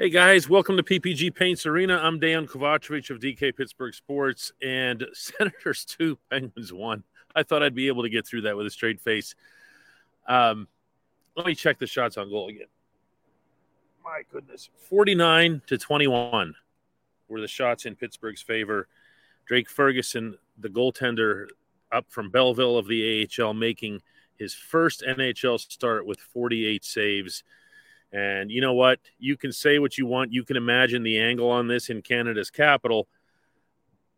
Hey guys, welcome to PPG Paints Arena. I'm Dejan Kovacevic of DK Pittsburgh Sports and Senators 2, Penguins 1. I thought I'd be able to get through that with a straight face. Um, let me check the shots on goal again. My goodness. 49 to 21 were the shots in Pittsburgh's favor. Drake Ferguson, the goaltender up from Belleville of the AHL, making his first NHL start with 48 saves. And you know what? You can say what you want. You can imagine the angle on this in Canada's capital.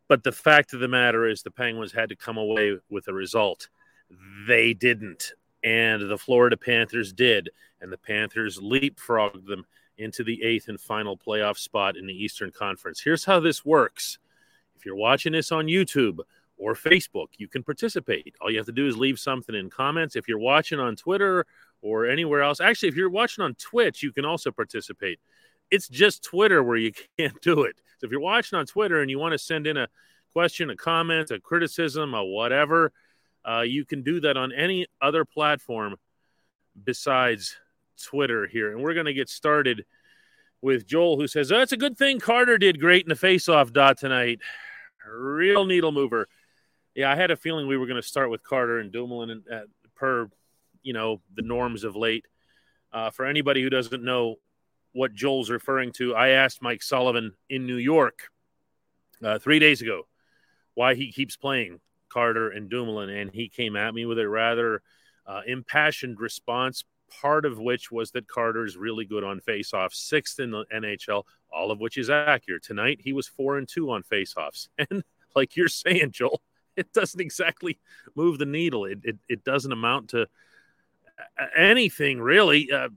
But the fact of the matter is, the Penguins had to come away with a result. They didn't. And the Florida Panthers did. And the Panthers leapfrogged them into the eighth and final playoff spot in the Eastern Conference. Here's how this works if you're watching this on YouTube, or Facebook, you can participate. All you have to do is leave something in comments. If you're watching on Twitter or anywhere else. Actually, if you're watching on Twitch, you can also participate. It's just Twitter where you can't do it. So if you're watching on Twitter and you want to send in a question, a comment, a criticism, a whatever, uh, you can do that on any other platform besides Twitter here. And we're going to get started with Joel, who says, oh, That's a good thing Carter did great in the faceoff dot tonight. Real needle mover. Yeah, I had a feeling we were going to start with Carter and Dumoulin uh, per you know the norms of late. Uh, for anybody who doesn't know what Joel's referring to, I asked Mike Sullivan in New York uh, three days ago why he keeps playing Carter and Dumoulin, and he came at me with a rather uh, impassioned response. Part of which was that Carter is really good on faceoffs, sixth in the NHL, all of which is accurate. Tonight he was four and two on faceoffs, and like you're saying, Joel, it doesn't exactly move the needle. It it, it doesn't amount to anything really. Uh,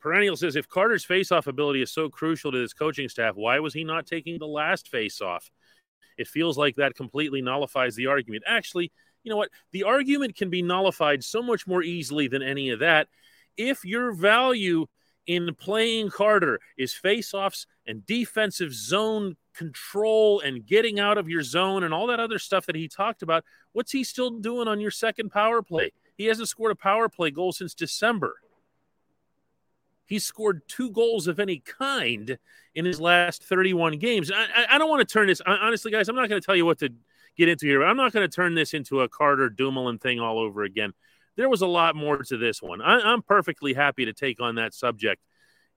Perennial says if Carter's faceoff ability is so crucial to his coaching staff, why was he not taking the last faceoff? It feels like that completely nullifies the argument. Actually, you know what? The argument can be nullified so much more easily than any of that. If your value in playing Carter is faceoffs and defensive zone control and getting out of your zone and all that other stuff that he talked about, what's he still doing on your second power play? He hasn't scored a power play goal since December. He's scored two goals of any kind in his last 31 games. I, I, I don't want to turn this, honestly, guys, I'm not going to tell you what to get into here. but I'm not going to turn this into a Carter Dumoulin thing all over again. There was a lot more to this one. I, I'm perfectly happy to take on that subject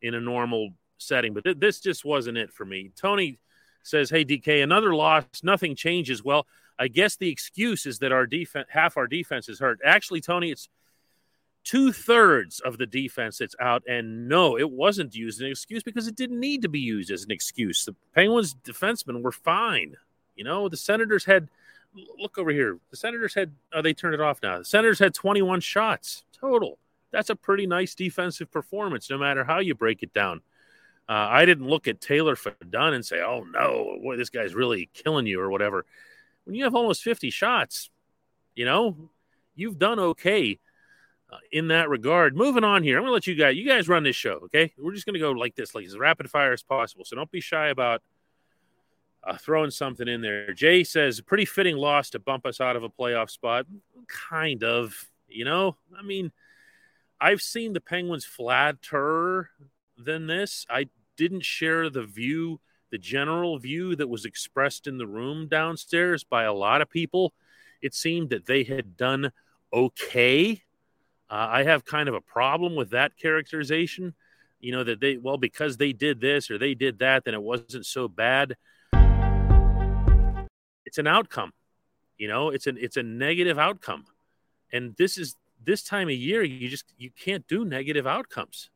in a normal setting, but th- this just wasn't it for me. Tony says, Hey, DK, another loss, nothing changes. Well, I guess the excuse is that our defense, half our defense is hurt. Actually, Tony, it's two thirds of the defense that's out. And no, it wasn't used as an excuse because it didn't need to be used as an excuse. The Penguins defensemen were fine. You know, the Senators had, look over here. The Senators had, oh, they turned it off now. The Senators had 21 shots total. That's a pretty nice defensive performance, no matter how you break it down. Uh, I didn't look at Taylor Fedun and say, oh no, boy, this guy's really killing you or whatever when you have almost 50 shots, you know, you've done okay uh, in that regard. Moving on here, I'm going to let you guys, you guys run this show, okay? We're just going to go like this, like as rapid fire as possible. So don't be shy about uh, throwing something in there. Jay says, pretty fitting loss to bump us out of a playoff spot. Kind of, you know, I mean, I've seen the Penguins flatter than this. I didn't share the view the general view that was expressed in the room downstairs by a lot of people, it seemed that they had done okay. Uh, I have kind of a problem with that characterization. You know, that they, well, because they did this or they did that, then it wasn't so bad. It's an outcome. You know, it's an it's a negative outcome. And this is this time of year, you just you can't do negative outcomes.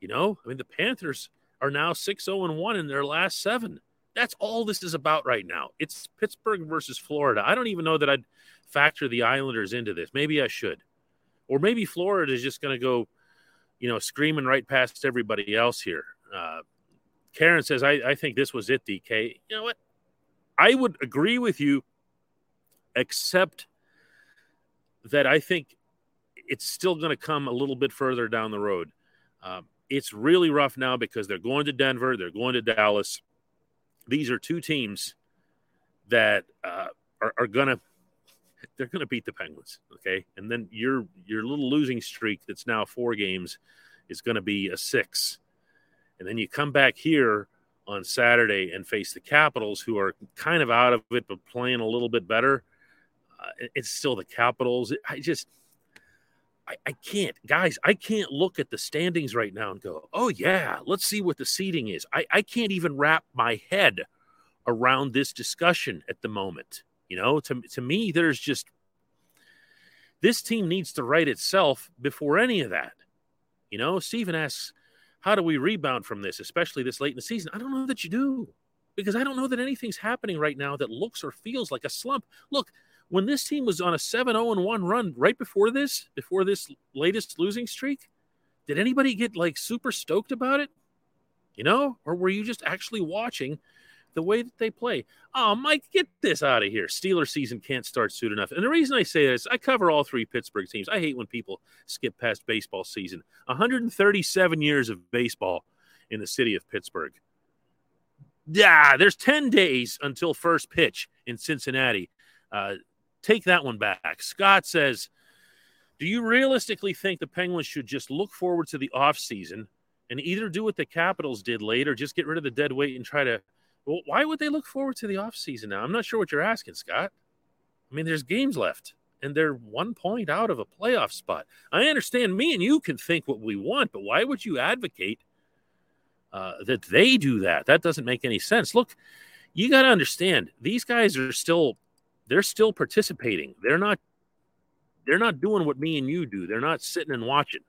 You know, I mean the Panthers are now 6 0 1 in their last seven. That's all this is about right now. It's Pittsburgh versus Florida. I don't even know that I'd factor the Islanders into this. Maybe I should. Or maybe Florida is just going to go, you know, screaming right past everybody else here. Uh, Karen says, I, I think this was it, DK. You know what? I would agree with you, except that I think it's still going to come a little bit further down the road. Um, it's really rough now because they're going to Denver, they're going to Dallas. These are two teams that uh, are, are to they're to beat the Penguins, okay? And then your your little losing streak that's now four games is to be a six, And then you come back here on Saturday and face the Capitals, who are kind of out of it but playing a little bit better. Uh, it's still the Capitals. I just, I, I can't, guys. I can't look at the standings right now and go, "Oh yeah, let's see what the seating is." I, I can't even wrap my head around this discussion at the moment. You know, to to me, there's just this team needs to right itself before any of that. You know, Stephen asks, how do we rebound from this, especially this late in the season? I don't know that you do because I don't know that anything's happening right now that looks or feels like a slump. Look, when this team was on a 7 0 1 run right before this, before this latest losing streak, did anybody get like super stoked about it? You know, or were you just actually watching the way that they play. Oh, Mike, get this out of here. Steeler season can't start soon enough. And the reason I say this, I cover all three Pittsburgh teams. I hate when people skip past baseball season. 137 years of baseball in the city of Pittsburgh. Yeah, there's 10 days until first pitch in Cincinnati. Uh, take that one back. Scott says, Do you realistically think the Penguins should just look forward to the offseason and either do what the Capitals did late or just get rid of the dead weight and try to well, why would they look forward to the offseason now? I'm not sure what you're asking, Scott. I mean, there's games left, and they're one point out of a playoff spot. I understand me and you can think what we want, but why would you advocate uh, that they do that? That doesn't make any sense. Look, you got to understand these guys are still they're still participating. They're not they're not doing what me and you do. They're not sitting and watching.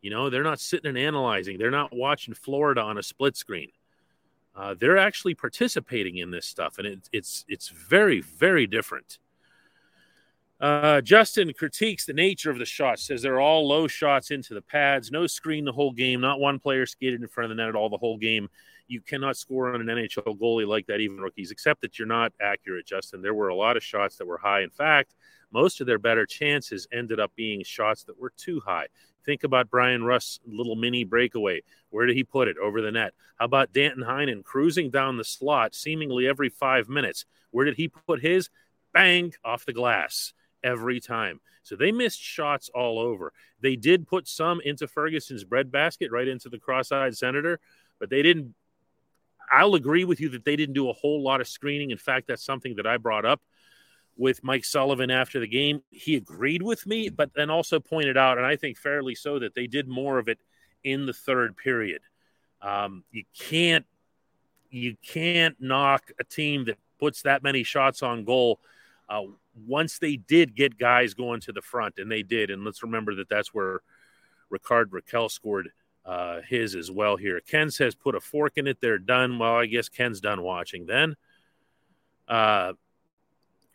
You know, they're not sitting and analyzing. They're not watching Florida on a split screen. Uh, they're actually participating in this stuff, and it, it's it's very very different. Uh, Justin critiques the nature of the shots. Says they're all low shots into the pads, no screen the whole game, not one player skated in front of the net at all the whole game. You cannot score on an NHL goalie like that, even rookies. Except that you're not accurate, Justin. There were a lot of shots that were high. In fact, most of their better chances ended up being shots that were too high. Think about Bryan Rust's little mini breakaway. Where did he put it? Over the net. How about Danton Heinen cruising down the slot seemingly every five minutes? Where did he put his? Bang, off the glass every time. So they missed shots all over. They did put some into Ferguson's breadbasket, right into the cross eyed senator, but they didn't. I'll agree with you that they didn't do a whole lot of screening. In fact, that's something that I brought up with Mike Sullivan after the game. He agreed with me, but then also pointed out, and I think fairly so, that they did more of it in the third period. Um, you can't you can't knock a team that puts that many shots on goal. Uh, once they did get guys going to the front, and they did, and let's remember that that's where Rickard Rakell scored uh, his as well here. Ken says put a fork in it. They're done. Well, I guess Ken's done watching then. Uh,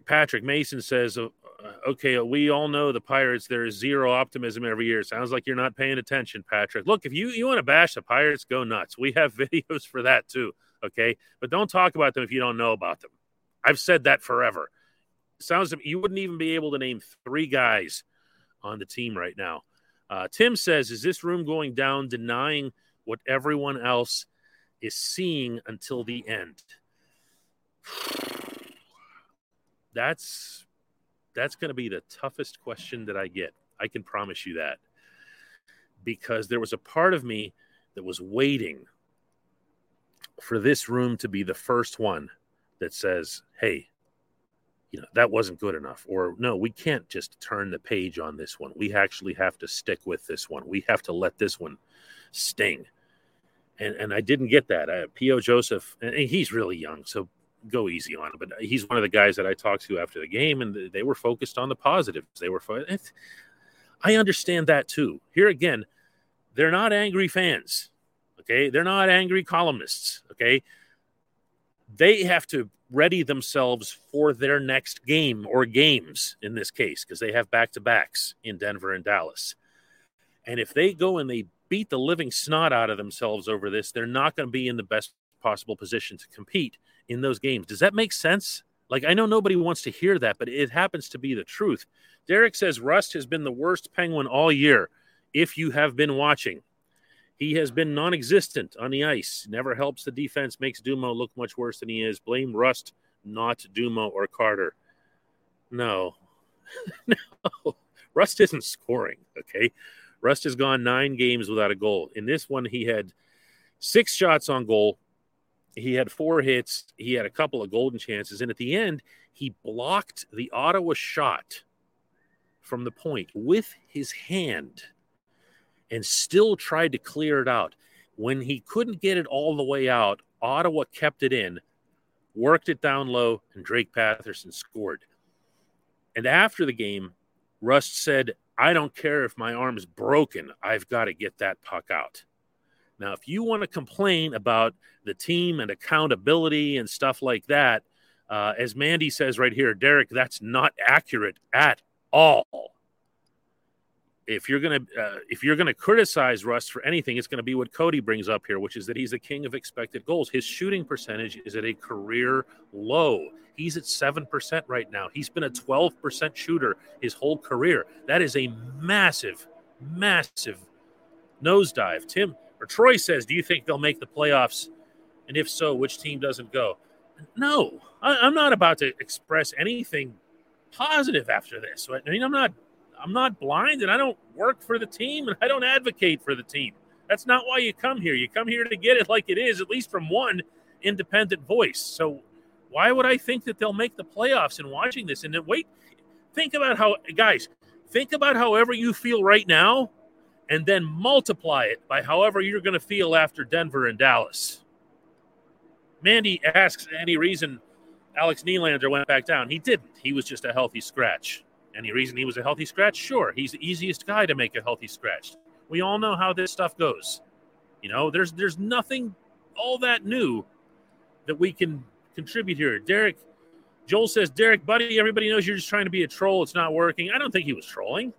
Patrick Mason says, uh, okay, we all know the Pirates, there is zero optimism every year. Sounds like you're not paying attention, Patrick. Look, if you, you want to bash the Pirates, go nuts. We have videos for that too. Okay. But don't talk about them if you don't know about them. I've said that forever. Sounds like you wouldn't even be able to name three guys on the team right now. Uh, Tim says, is this room going down, denying what everyone else is seeing until the end? that's that's going to be the toughest question that I get. I can promise you that. Because there was a part of me that was waiting for this room to be the first one that says, "Hey, you know, that wasn't good enough." Or, "No, we can't just turn the page on this one. We actually have to stick with this one. We have to let this one sting." And and I didn't get that. Uh, P.O. Joseph, and he's really young, so go easy on him. But he's one of the guys that I talked to after the game, and they were focused on the positives. They were. I understand that too. Here again, they're not angry fans. Okay, they're not angry columnists. Okay, they have to ready themselves for their next game or games in this case because they have back to backs in Denver and Dallas. And if they go and they beat the living snot out of themselves over this, they're not going to be in the best possible position to compete in those games. Does that make sense? Like, I know nobody wants to hear that, but it happens to be the truth. Derek says Rust has been the worst Penguin all year. If you have been watching, he has been non existent on the ice. Never helps the defense, makes Dumo look much worse than he is. Blame Rust, not Dumo or Carter. No, no. Rust isn't scoring, okay? Rust has gone nine games without a goal. In this one, he had Six shots on goal. He had four hits. He had a couple of golden chances. And at the end, he blocked the Ottawa shot from the point with his hand and still tried to clear it out. When he couldn't get it all the way out, Ottawa kept it in, worked it down low, and Drake Batherson scored. And after the game, Rust said, I don't care if my arm's broken. I've got to get that puck out. Now, if you want to complain about the team and accountability and stuff like that, uh, as Mandy says right here, Derek, that's not accurate at all if you're gonna uh, if you're gonna criticize Rust for anything, it's gonna be what Cody brings up here, which is that he's the king of expected goals. His shooting percentage is at a career low. He's at seven percent right now. He's been a twelve percent shooter his whole career. That is a massive, massive nosedive. Tim or Troy says, "Do you think they'll make the playoffs? And if so, which team doesn't go?" No, I, I'm not about to express anything positive after this. I mean, I'm not I'm not blind and I don't work for the team and I don't advocate for the team. That's not why you come here. You come here to get it like it is, at least from one independent voice. So why would I think that they'll make the playoffs in watching this? And then wait, think about how, guys, think about however you feel right now and then multiply it by however you're going to feel after Denver and Dallas. Mandy asks any reason Alex Nylander went back down. He didn't. He was just a healthy scratch. Any reason he was a healthy scratch? Sure. He's the easiest guy to make a healthy scratch. We all know how this stuff goes. You know, there's there's nothing all that new that we can contribute here. Derek, Joel says, Derek, buddy, everybody knows you're just trying to be a troll. It's not working. I don't think he was trolling.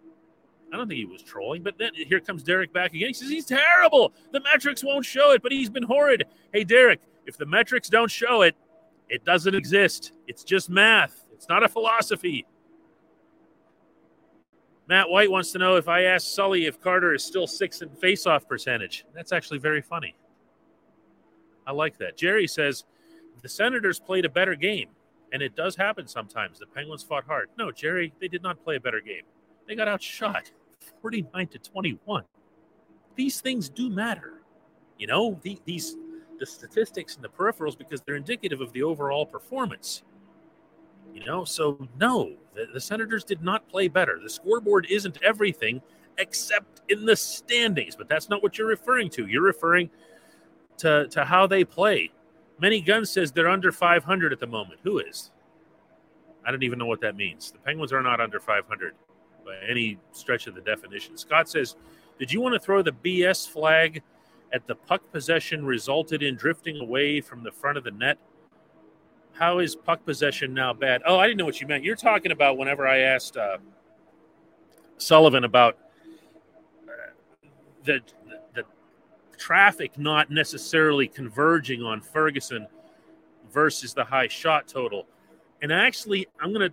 I don't think he was trolling. But then here comes Derek back again. He says he's terrible. The metrics won't show it, but he's been horrid. Hey, Derek, if the metrics don't show it, it doesn't exist. It's just math. It's not a philosophy. Matt White wants to know if I asked Sully if Carter is still six in faceoff percentage. That's actually very funny. I like that. Jerry says the Senators played a better game, and it does happen sometimes. The Penguins fought hard. No, Jerry, they did not play a better game. They got outshot 49 to 21. These things do matter. You know, the, these the statistics and the peripherals because they're indicative of the overall performance. You know, so no, the, the Senators did not play better. The scoreboard isn't everything except in the standings, but that's not what you're referring to. You're referring to, to how they play. Many Guns says they're under 500 at the moment. Who is? I don't even know what that means. The Penguins are not under 500 by any stretch of the definition. Scott says, Did you want to throw the BS flag at the puck possession resulted in drifting away from the front of the net? How is puck possession now bad? Oh, I didn't know what you meant. You're talking about whenever I asked uh, Sullivan about uh, the, the, traffic not necessarily converging on Ferguson versus the high shot total. And actually, I'm gonna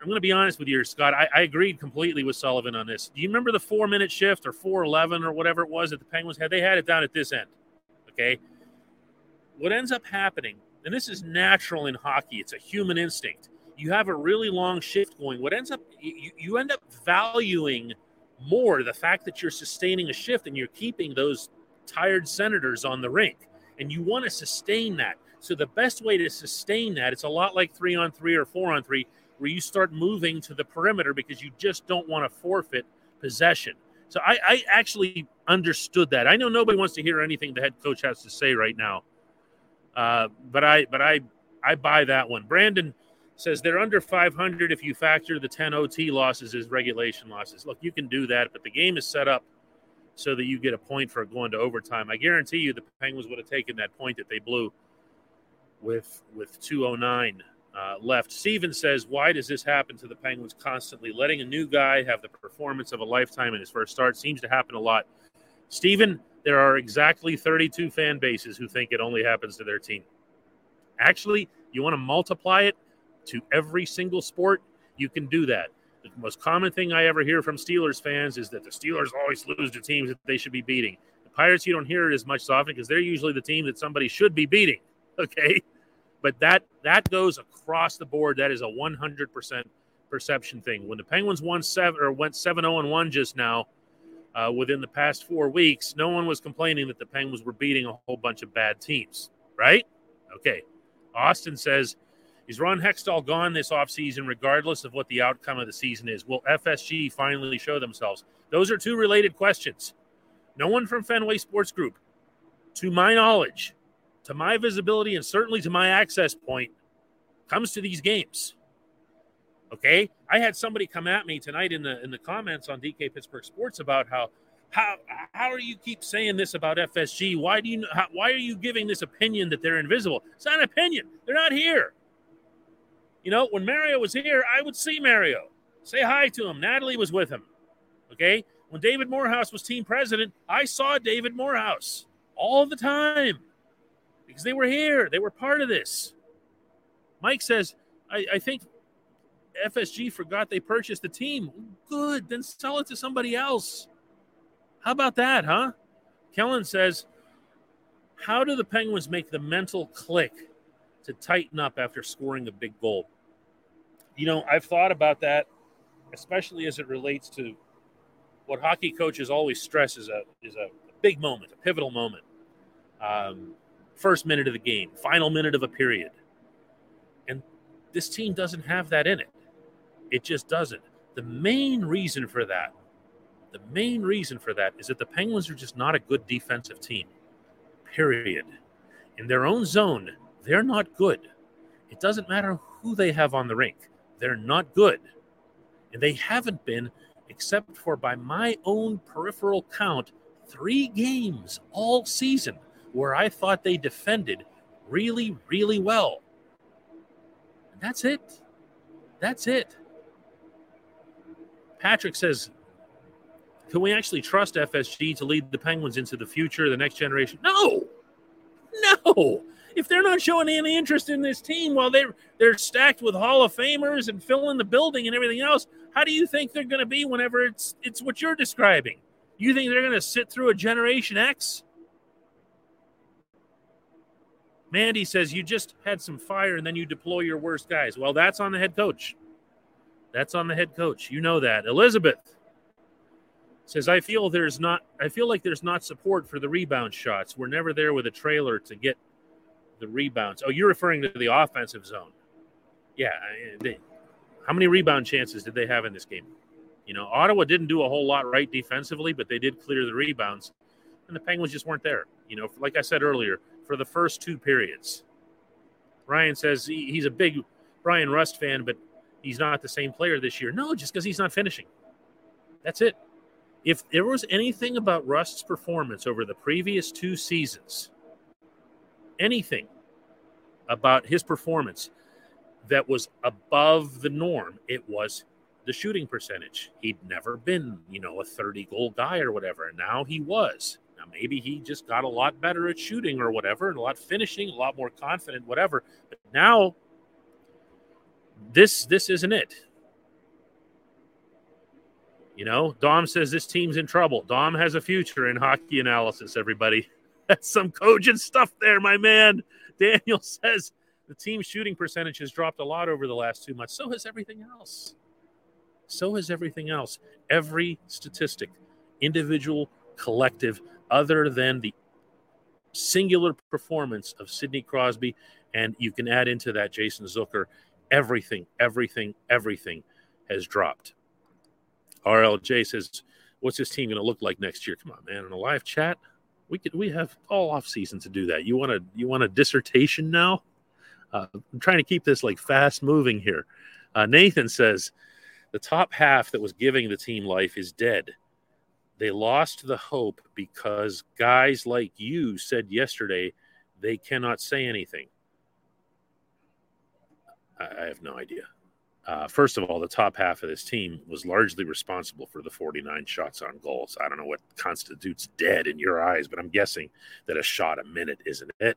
I'm gonna be honest with you, Scott. I, I agreed completely with Sullivan on this. Do you remember the four minute shift or four eleven or whatever it was that the Penguins had? They had it down at this end. Okay. What ends up happening and this is natural in hockey, it's a human instinct. You have a really long shift going. What ends up, you, you end up valuing more the fact that you're sustaining a shift and you're keeping those tired senators on the rink. And you want to sustain that. So the best way to sustain that, it's a lot like three on three or four on three, where you start moving to the perimeter because you just don't want to forfeit possession. So I, I, actually understood that. I know nobody wants to hear anything the head coach has to say right now, uh, but I but I I buy that one. Brandon says they're under 500 if you factor the 10 OT losses as regulation losses. Look, you can do that, but the game is set up so that you get a point for going to overtime. I guarantee you the Penguins would have taken that point that they blew with with 209 uh, left. Steven says, Why does this happen to the Penguins constantly? Letting a new guy have the performance of a lifetime in his first start seems to happen a lot. Steven, there are exactly 32 fan bases who think it only happens to their team. Actually, you want to multiply it to every single sport, you can do that. The most common thing I ever hear from Steelers fans is that the Steelers always lose to teams that they should be beating. The Pirates, you don't hear it as much often because they're usually the team that somebody should be beating. Okay. But that that goes across the board. That is a 100% perception thing. When the Penguins won seven or went 7 0 1 just now, uh, within the past four weeks, no one was complaining that the Penguins were beating a whole bunch of bad teams, right? Okay. Austin says, is Ron Hextall gone this offseason, regardless of what the outcome of the season is? Will FSG finally show themselves? Those are two related questions. No one from Fenway Sports Group, to my knowledge, to my visibility, and certainly to my access point, comes to these games. Okay, I had somebody come at me tonight in the in the comments on DK Pittsburgh Sports about how how how are you keep saying this about FSG? Why do you how, why are you giving this opinion that they're invisible? It's not an opinion. They're not here. You know, when Mario was here, I would see Mario, say hi to him. Natalie was with him. Okay, when David Morehouse was team president, I saw David Morehouse all the time because they were here. They were part of this. Mike says, I, I think FSG forgot they purchased the team. Good, then sell it to somebody else. How about that, huh? Kellen says, How do the Penguins make the mental click to tighten up after scoring a big goal? You know, I've thought about that, especially as it relates to what hockey coaches always stress is a is a big moment, a pivotal moment. Um, first minute of the game, final minute of a period. And this team doesn't have that in it. It just doesn't. The main reason for that, the main reason for that is that the Penguins are just not a good defensive team. Period. In their own zone, they're not good. It doesn't matter who they have on the rink. They're not good. And they haven't been, except for by my own peripheral count, three games all season where I thought they defended really, really well. And that's it. That's it. Patrick says, can we actually trust FSG to lead the Penguins into the future, the next generation? No, no. If they're not showing any interest in this team while they're they're stacked with Hall of Famers and filling the building and everything else, how do you think they're going to be whenever it's it's what you're describing? You think they're going to sit through a Generation X? Mandy says you just had some fire and then you deploy your worst guys. Well, that's on the head coach. That's on the head coach. You know that. Elizabeth says, I feel there's not, I feel like there's not support for the rebound shots. We're never there with a trailer to get the rebounds. Oh, you're referring to the offensive zone. Yeah. They, how many rebound chances did they have in this game? You know, Ottawa didn't do a whole lot right defensively, but they did clear the rebounds, and the Penguins just weren't there. You know, like I said earlier, for the first two periods. Ryan says he, he's a big Bryan Rust fan, but he's not the same player this year. No, just because he's not finishing. That's it. If there was anything about Rust's performance over the previous two seasons, anything about his performance that was above the norm, it was the shooting percentage. He'd never been, you know, a 30 goal guy or whatever. And now he was. Now maybe he just got a lot better at shooting or whatever, and a lot finishing, a lot more confident, whatever. But now this this isn't it. You know, Dom says this team's in trouble. Dom has a future in hockey analysis, everybody. That's some cogent stuff there, my man. Daniel says the team's shooting percentage has dropped a lot over the last two months. So has everything else. So has everything else. Every statistic, individual, collective, other than the singular performance of Sidney Crosby, and you can add into that Jason Zucker everything, everything, everything has dropped. RLJ says, "What's this team going to look like next year?" Come on, man! In a live chat, we could we have all off season to do that. You want to you want a dissertation now? Uh, I'm trying to keep this like fast moving here. Uh, Nathan says the top half that was giving the team life is dead. They lost the hope because guys like you said yesterday they cannot say anything. I, I have no idea. Uh, first of all, the top half of this team was largely responsible for the 49 shots on goals. I don't know what constitutes dead in your eyes, but I'm guessing that a shot a minute isn't it.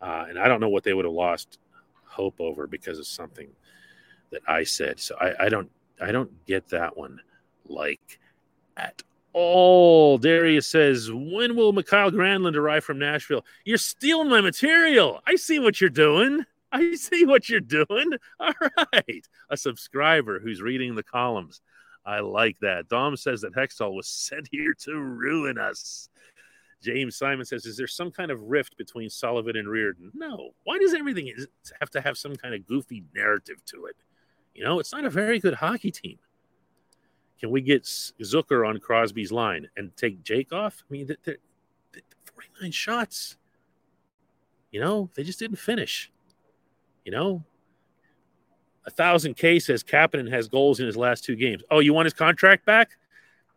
Uh, and I don't know what they would have lost hope over because of something that I said. So I, I don't, I don't get that one like at all. Darius says, "When will Mikael Granlund arrive from Nashville?" You're stealing my material. I see what you're doing. I see what you're doing. All right. A subscriber who's reading the columns. I like that. Dom says that Hextall was sent here to ruin us. James Simon says, Is there some kind of rift between Sullivan and Reirden? No. Why does everything have to have some kind of goofy narrative to it? You know, it's not a very good hockey team. Can we get Zucker on Crosby's line and take Jake off? I mean, they're, they're 49 shots. You know, they just didn't finish. You know, a thousand K says Kapanen has goals in his last two games. Oh, you want his contract back?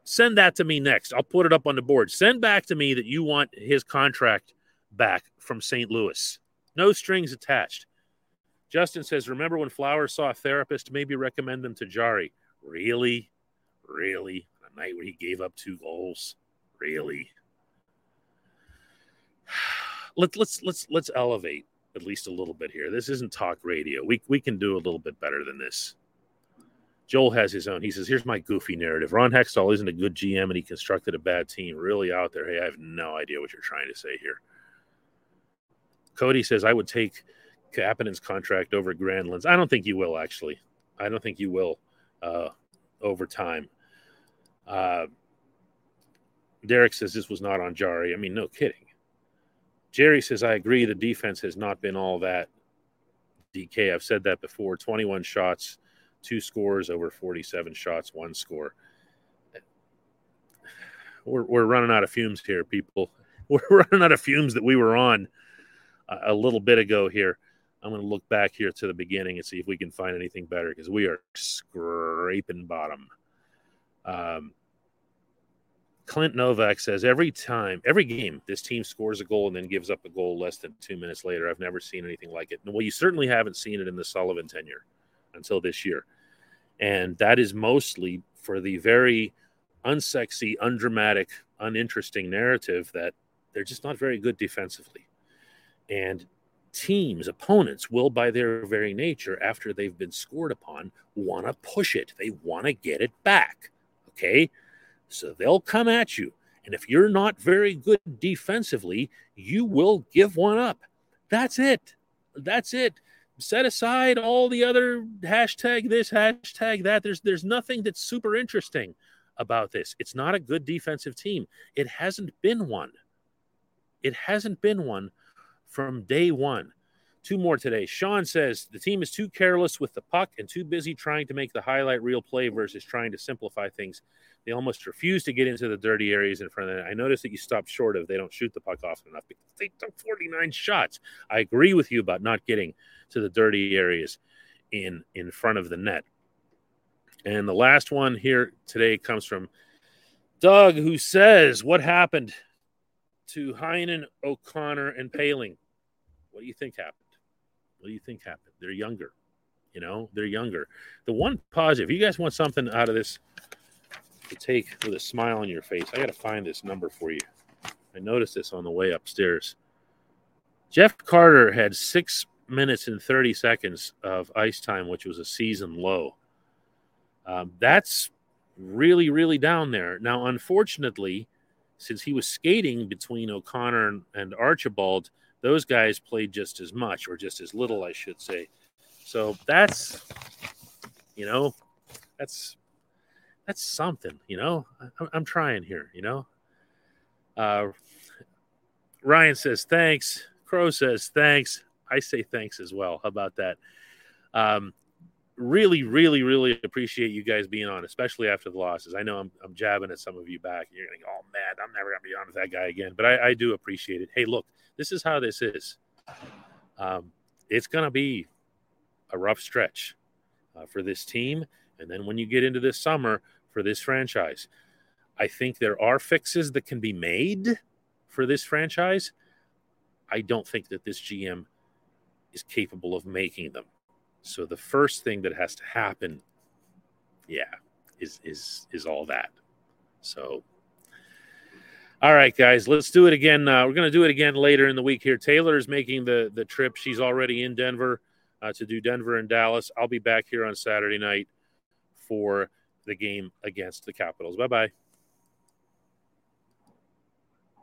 Send that to me next. I'll put it up on the board. Send back to me that you want his contract back from St. Louis. No strings attached. Justin says, Remember when Flowers saw a therapist? Maybe recommend them to Jarry. Really? Really? A night where he gave up two goals? Really? Let's let's let's let's elevate at least a little bit here. This isn't talk radio. We we can do a little bit better than this. Joel has his own. He says, "Here's my goofy narrative. Ron Hextall isn't a good GM, and he constructed a bad team. Really out there. Hey, I have no idea what you're trying to say here." Cody says, "I would take Kapanen's contract over Granlund's. I don't think you will. Actually, I don't think you will uh, over time." Uh, Derek says this was not on Jarry. I mean, no kidding. Jerry says, I agree. The defense has not been all that. DK, I've said that before 21 shots, two scores over 47 shots, one score. We're, we're running out of fumes here, people. We're running out of fumes that we were on a, a little bit ago here. I'm going to look back here to the beginning and see if we can find anything better because we are scraping bottom. Um, Clint Novak says every time, every game, this team scores a goal and then gives up a goal less than two minutes later. I've never seen anything like it. Well, you certainly haven't seen it in the Sullivan tenure until this year. And that is mostly for the very unsexy, undramatic, uninteresting narrative that they're just not very good defensively. And teams, opponents will, by their very nature, after they've been scored upon, want to push it. They want to get it back. Okay. So they'll come at you. And if you're not very good defensively, you will give one up. That's it. That's it. Set aside all the other hashtag this, hashtag that. There's there's nothing that's super interesting about this. It's not a good defensive team. It hasn't been one. It hasn't been one from day one. Two more today. Sean says the team is too careless with the puck and too busy trying to make the highlight reel play versus trying to simplify things. They almost refuse to get into the dirty areas in front of it. I noticed that you stopped short of they don't shoot the puck often enough because they took 49 shots. I agree with you about not getting to the dirty areas in in front of the net. And the last one here today comes from Doug, who says, What happened to Heinen, O'Connor, and Poehling? What do you think happened? What do you think happened? They're younger. You know, they're younger. The one positive, you guys want something out of this to take with a smile on your face, I got to find this number for you. I noticed this on the way upstairs. Jeff Carter had six minutes and 30 seconds of ice time, which was a season low. Um, that's really, really down there. Now, unfortunately, since he was skating between O'Connor and, and Archibald, those guys played just as much or just as little, I should say. So that's, you know, that's that's something, you know. I, I'm trying here, you know. Uh, Ryan says thanks. Crow says thanks. I say thanks as well. How about that? Um, really, really, really appreciate you guys being on, especially after the losses. I know I'm, I'm jabbing at some of you back. You're going to go, oh, man, I'm never going to be on with that guy again. But I, I, do appreciate it. Hey, look, this is how this is. Um, it's going to be a rough stretch uh, for this team. And then when you get into this summer for this franchise, I think there are fixes that can be made for this franchise. I don't think that this GM is capable of making them. So the first thing that has to happen, yeah, is is is all that. So all right, guys, let's do it again. Uh, we're going to do it again later in the week here. Taylor is making the the trip. She's already in Denver uh, to do Denver and Dallas. I'll be back here on Saturday night for the game against the Capitals. Bye bye.